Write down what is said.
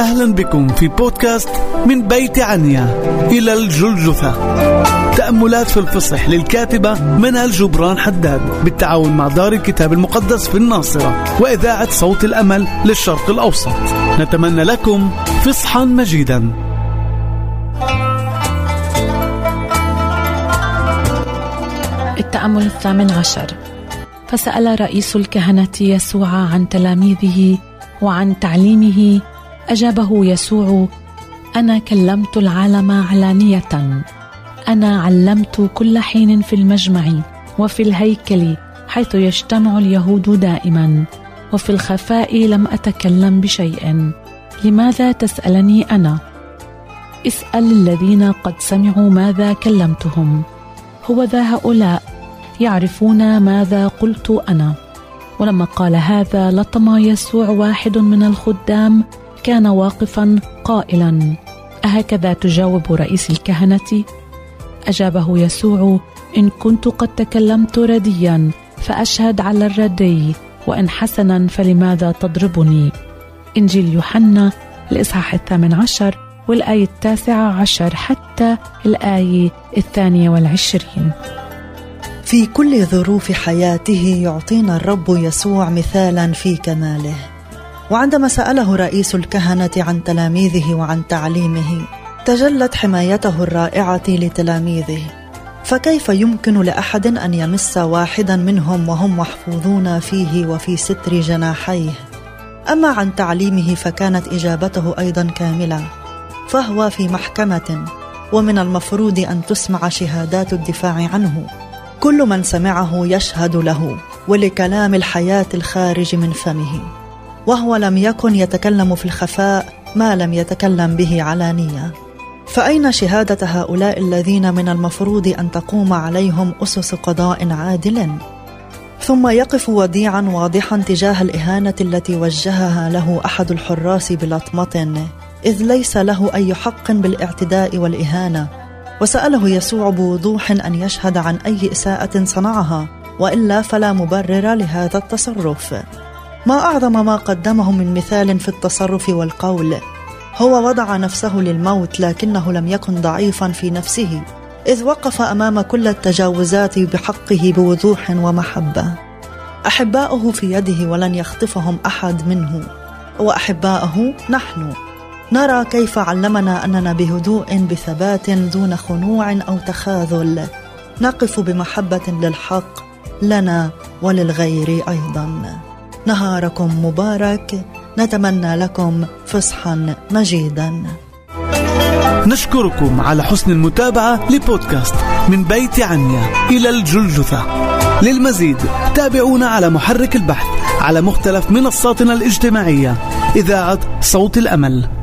أهلا بكم في بودكاست من بيت عنيا. إلى الجلجثة. تأملات في الفصح للكاتبة منال جبران حداد بالتعاون مع دار الكتاب المقدس في الناصرة وإذاعة صوت الأمل للشرق الأوسط. نتمنى لكم فصحا مجيدا. التأمل الثامن عشر. فسأل رئيس الكهنة يسوع عن تلاميذه وعن تعليمه أجابه يسوع أنا كلمت العالم علانية. أنا علمت كل حين في المجمع وفي الهيكل حيث يجتمع اليهود دائما وفي الخفاء لم أتكلم بشيء. لماذا تسألني أنا؟ اسأل الذين قد سمعوا ماذا كلمتهم. هو ذا هؤلاء يعرفون ماذا قلت أنا. ولما قال هذا لطم يسوع واحد من الخدام كان واقفا قائلا أهكذا تجاوب رئيس الكهنة؟ أجابه يسوع إن كنت قد تكلمت رديا فأشهد على الردي وإن حسنا فلماذا تضربني؟ إنجيل يوحنا الإصحاح الثامن عشر والآية التاسعة عشر حتى الآية الثانية والعشرين. في كل ظروف حياته يعطينا الرب يسوع مثالا في كماله. وعندما سأله رئيس الكهنة عن تلاميذه وعن تعليمه تجلت حمايته الرائعة لتلاميذه. فكيف يمكن لأحد أن يمس واحدا منهم وهم محفوظون فيه وفي ستر جناحيه؟ أما عن تعليمه فكانت إجابته أيضا كاملة. فهو في محكمة ومن المفروض أن تسمع شهادات الدفاع عنه. كل من سمعه يشهد له ولكلام الحياة الخارج من فمه. وهو لم يكن يتكلم في الخفاء ما لم يتكلم به علانيه فأين شهادة هؤلاء الذين من المفروض أن تقوم عليهم أسس قضاء عادل؟ ثم يقف وديعا واضحا تجاه الإهانة التي وجهها له أحد الحراس بلطمة إذ ليس له أي حق بالإعتداء والإهانة. وسأله يسوع بوضوح أن يشهد عن أي إساءة صنعها وإلا فلا مبرر لهذا التصرف. ما أعظم ما قدمه من مثال في التصرف والقول. هو وضع نفسه للموت لكنه لم يكن ضعيفا في نفسه. إذ وقف أمام كل التجاوزات بحقه بوضوح ومحبة. أحباؤه في يده ولن يخطفهم أحد منه. وأحباءه نحن. نرى كيف علمنا أننا بهدوء بثبات دون خنوع أو تخاذل. نقف بمحبة للحق لنا وللغير أيضا. نهاركم مبارك. نتمنى لكم فصحا مجيدا. نشكركم على حسن المتابعة لبودكاست من بيت عنيا إلى الجلجثة. للمزيد تابعونا على محرك البحث على مختلف منصاتنا الاجتماعية. إذاعة صوت الأمل.